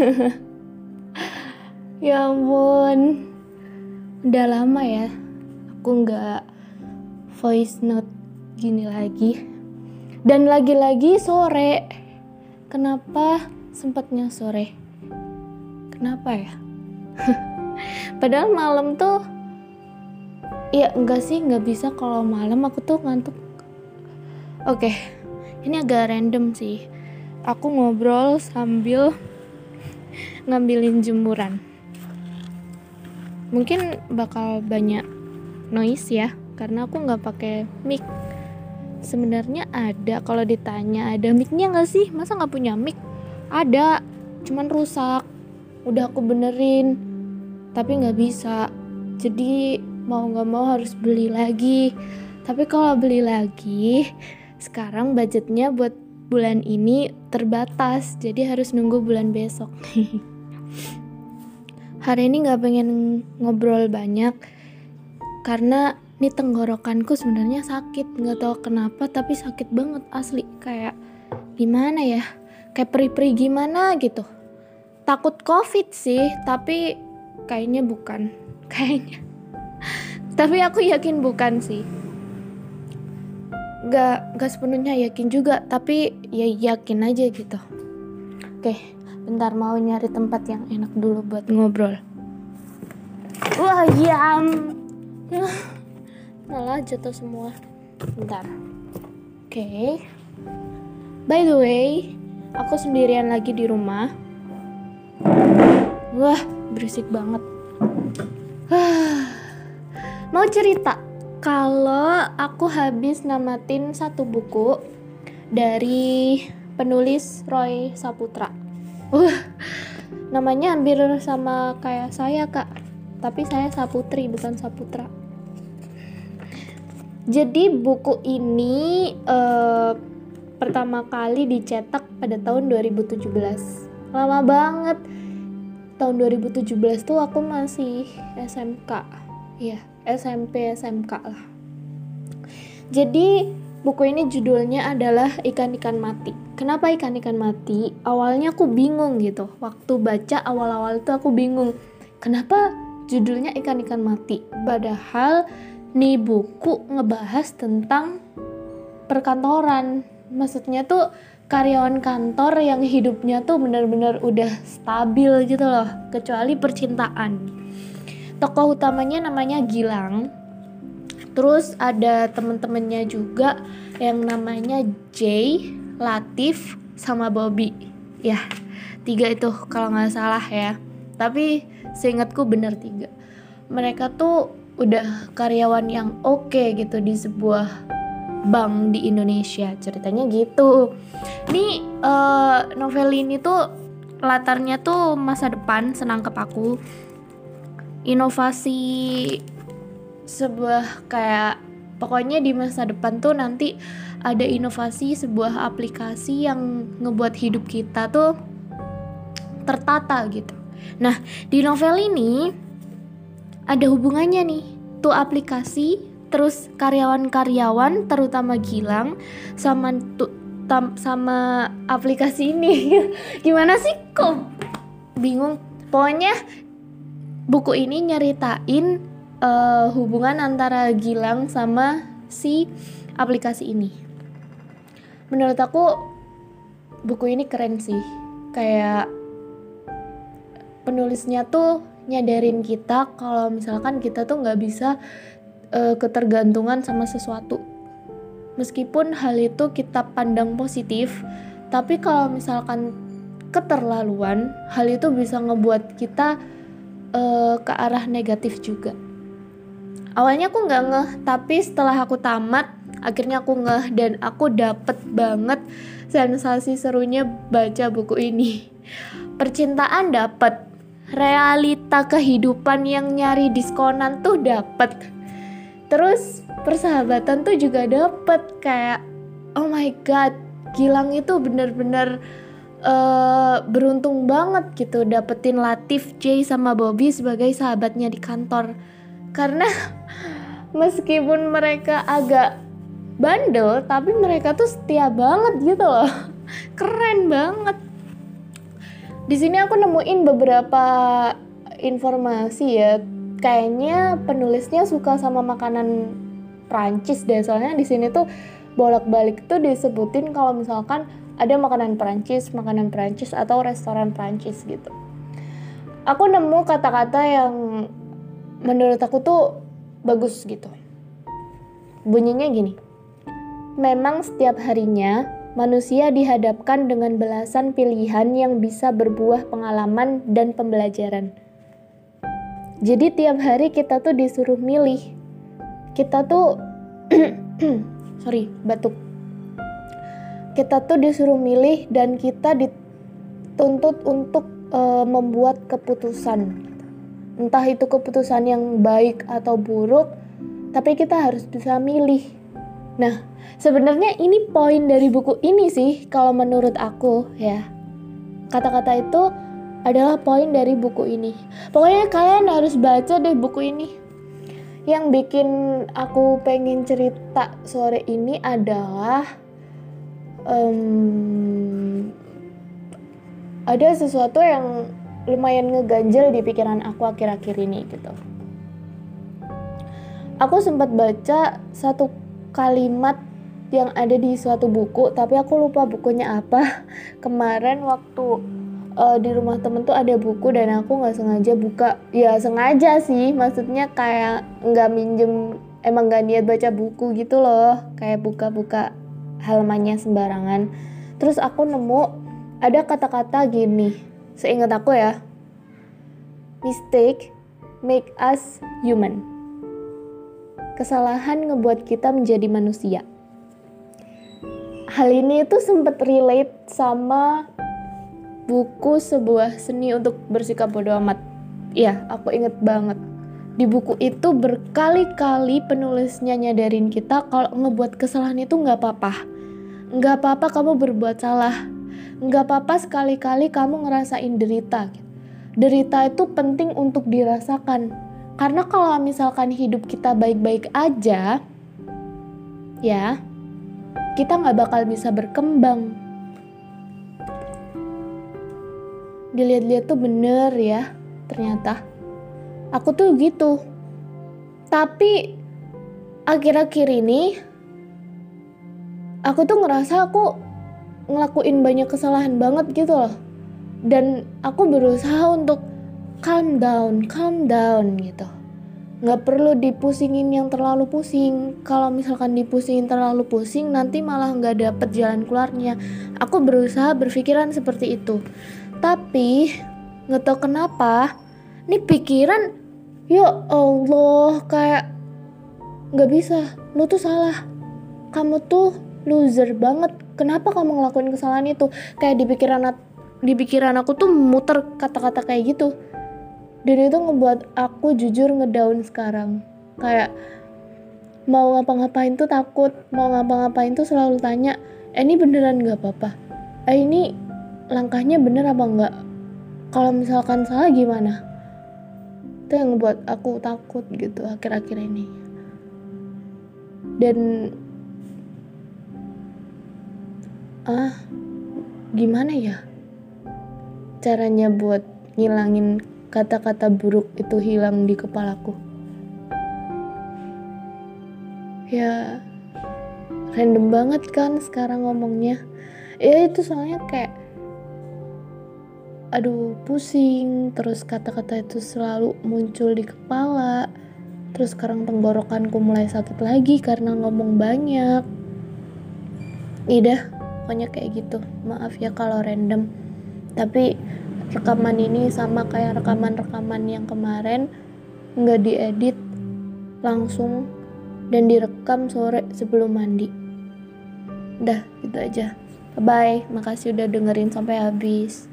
ya ampun. Udah lama ya aku nggak voice note gini lagi. Dan lagi-lagi sore. Kenapa sempatnya sore? Kenapa ya? Padahal malam tuh ya enggak sih nggak bisa kalau malam aku tuh ngantuk. Oke ini agak random sih. Aku ngobrol sambil ngambilin jemuran. Mungkin bakal banyak noise ya karena aku nggak pakai mic. Sebenarnya ada kalau ditanya ada micnya nggak sih? Masa nggak punya mic? Ada cuman rusak. Udah aku benerin tapi nggak bisa. Jadi mau nggak mau harus beli lagi. Tapi kalau beli lagi sekarang budgetnya buat bulan ini terbatas jadi harus nunggu bulan besok. Hari ini nggak pengen ngobrol banyak karena ini tenggorokanku sebenarnya sakit nggak tahu kenapa tapi sakit banget asli. Kayak gimana ya? Kayak peri-peri gimana gitu. Takut covid sih tapi kayaknya bukan. Kayaknya. Tapi aku yakin bukan sih nggak nggak sepenuhnya yakin juga tapi ya yakin aja gitu. Oke bentar mau nyari tempat yang enak dulu buat ngobrol. Wah ya ya malah jatuh semua. Bentar. Oke. By the way aku sendirian lagi di rumah. Wah berisik banget. Mau cerita kalau aku habis namatin satu buku dari penulis Roy Saputra. Uh namanya hampir sama kayak saya kak. Tapi saya Saputri bukan Saputra. Jadi buku ini uh, pertama kali dicetak pada tahun 2017 lama banget. Tahun 2017 tuh aku masih SMK ya SMP SMK lah jadi Buku ini judulnya adalah Ikan-ikan mati. Kenapa ikan-ikan mati? Awalnya aku bingung gitu. Waktu baca awal-awal itu aku bingung. Kenapa judulnya Ikan-ikan mati? Padahal nih buku ngebahas tentang perkantoran. Maksudnya tuh karyawan kantor yang hidupnya tuh benar-benar udah stabil gitu loh. Kecuali percintaan. Tokoh utamanya namanya Gilang. Terus ada temen-temennya juga yang namanya Jay, Latif, sama Bobby. Ya tiga itu kalau nggak salah ya. Tapi seingatku bener tiga. Mereka tuh udah karyawan yang oke okay gitu di sebuah bank di Indonesia. Ceritanya gitu. Ini uh, novel ini tuh latarnya tuh masa depan senangkep aku inovasi sebuah kayak pokoknya di masa depan tuh nanti ada inovasi sebuah aplikasi yang ngebuat hidup kita tuh tertata gitu. Nah, di novel ini ada hubungannya nih. Tuh aplikasi terus karyawan-karyawan terutama Gilang sama tuh tam, sama aplikasi ini. Gimana sih kok bingung? Pokoknya buku ini nyeritain uh, hubungan antara Gilang sama si aplikasi ini. Menurut aku buku ini keren sih. Kayak penulisnya tuh nyadarin kita kalau misalkan kita tuh nggak bisa uh, ketergantungan sama sesuatu. Meskipun hal itu kita pandang positif, tapi kalau misalkan keterlaluan, hal itu bisa ngebuat kita uh, ke arah negatif juga. Awalnya aku nggak ngeh tapi setelah aku tamat akhirnya aku ngeh dan aku dapet banget sensasi serunya baca buku ini. Percintaan dapet realita kehidupan yang nyari diskonan tuh dapet. Terus persahabatan tuh juga dapet kayak oh my god Gilang itu bener-bener uh, beruntung banget gitu dapetin Latif, Jay sama Bobby sebagai sahabatnya di kantor. Karena meskipun mereka agak bandel tapi mereka tuh setia banget gitu loh. Keren banget. Di sini aku nemuin beberapa informasi ya. Kayaknya penulisnya suka sama makanan Prancis deh. Soalnya di sini tuh bolak-balik tuh disebutin kalau misalkan ada makanan Prancis, makanan Prancis atau restoran Prancis gitu. Aku nemu kata-kata yang menurut aku tuh bagus gitu. Bunyinya gini. Memang setiap harinya manusia dihadapkan dengan belasan pilihan yang bisa berbuah pengalaman dan pembelajaran. Jadi tiap hari kita tuh disuruh milih. Kita tuh sorry, batuk. Kita tuh disuruh milih dan kita dituntut untuk uh, membuat keputusan. Entah itu keputusan yang baik atau buruk, tapi kita harus bisa milih. Nah, Sebenarnya ini poin dari buku ini sih kalau menurut aku ya. Kata-kata itu adalah poin dari buku ini. Pokoknya kalian harus baca deh buku ini. Yang bikin aku pengen cerita sore ini adalah um, ada sesuatu yang lumayan ngeganjel di pikiran aku akhir-akhir ini gitu. Aku sempat baca satu kalimat yang ada di suatu buku tapi aku lupa bukunya apa. Kemarin waktu uh, di rumah temen tuh ada buku dan aku nggak sengaja buka. Ya sengaja sih maksudnya kayak nggak minjem emang nggak niat baca buku gitu loh. Kayak buka-buka halamannya sembarangan. Terus aku nemu ada kata-kata gini. Seingat aku ya. Mistake make us human. Kesalahan ngebuat kita menjadi manusia. Hal ini itu sempat relate sama buku sebuah seni untuk bersikap bodoh amat. Ya, aku inget banget. Di buku itu berkali-kali penulisnya nyadarin kita kalau ngebuat kesalahan itu nggak apa-apa. Nggak apa-apa kamu berbuat salah. Nggak apa-apa sekali-kali kamu ngerasain derita. Derita itu penting untuk dirasakan. Karena kalau misalkan hidup kita baik-baik aja, ya, kita nggak bakal bisa berkembang. Dilihat-lihat tuh bener ya, ternyata. Aku tuh gitu. Tapi akhir-akhir ini aku tuh ngerasa aku ngelakuin banyak kesalahan banget gitu loh. Dan aku berusaha untuk calm down, calm down gitu nggak perlu dipusingin yang terlalu pusing kalau misalkan dipusingin terlalu pusing nanti malah nggak dapet jalan keluarnya aku berusaha berpikiran seperti itu tapi nggak tahu kenapa ini pikiran ya Allah kayak nggak bisa. Lu tuh salah. Kamu tuh loser banget. Kenapa kamu ngelakuin kesalahan itu? Kayak di pikiran di pikiran aku tuh muter kata-kata kayak gitu. Dan itu ngebuat aku jujur ngedown sekarang. Kayak mau ngapa-ngapain tuh takut. Mau ngapa-ngapain tuh selalu tanya eh ini beneran gak apa-apa? Eh ini langkahnya bener apa enggak kalau misalkan salah gimana itu yang ngebuat aku takut gitu akhir-akhir ini dan ah gimana ya caranya buat ngilangin kata-kata buruk itu hilang di kepalaku. Ya, random banget kan sekarang ngomongnya. Ya itu soalnya kayak aduh pusing. Terus kata-kata itu selalu muncul di kepala. Terus sekarang tenggorokanku mulai sakit lagi karena ngomong banyak. Ida pokoknya kayak gitu. Maaf ya kalau random. Tapi rekaman ini sama kayak rekaman-rekaman yang kemarin nggak diedit langsung dan direkam sore sebelum mandi. Udah gitu aja. Bye bye makasih udah dengerin sampai habis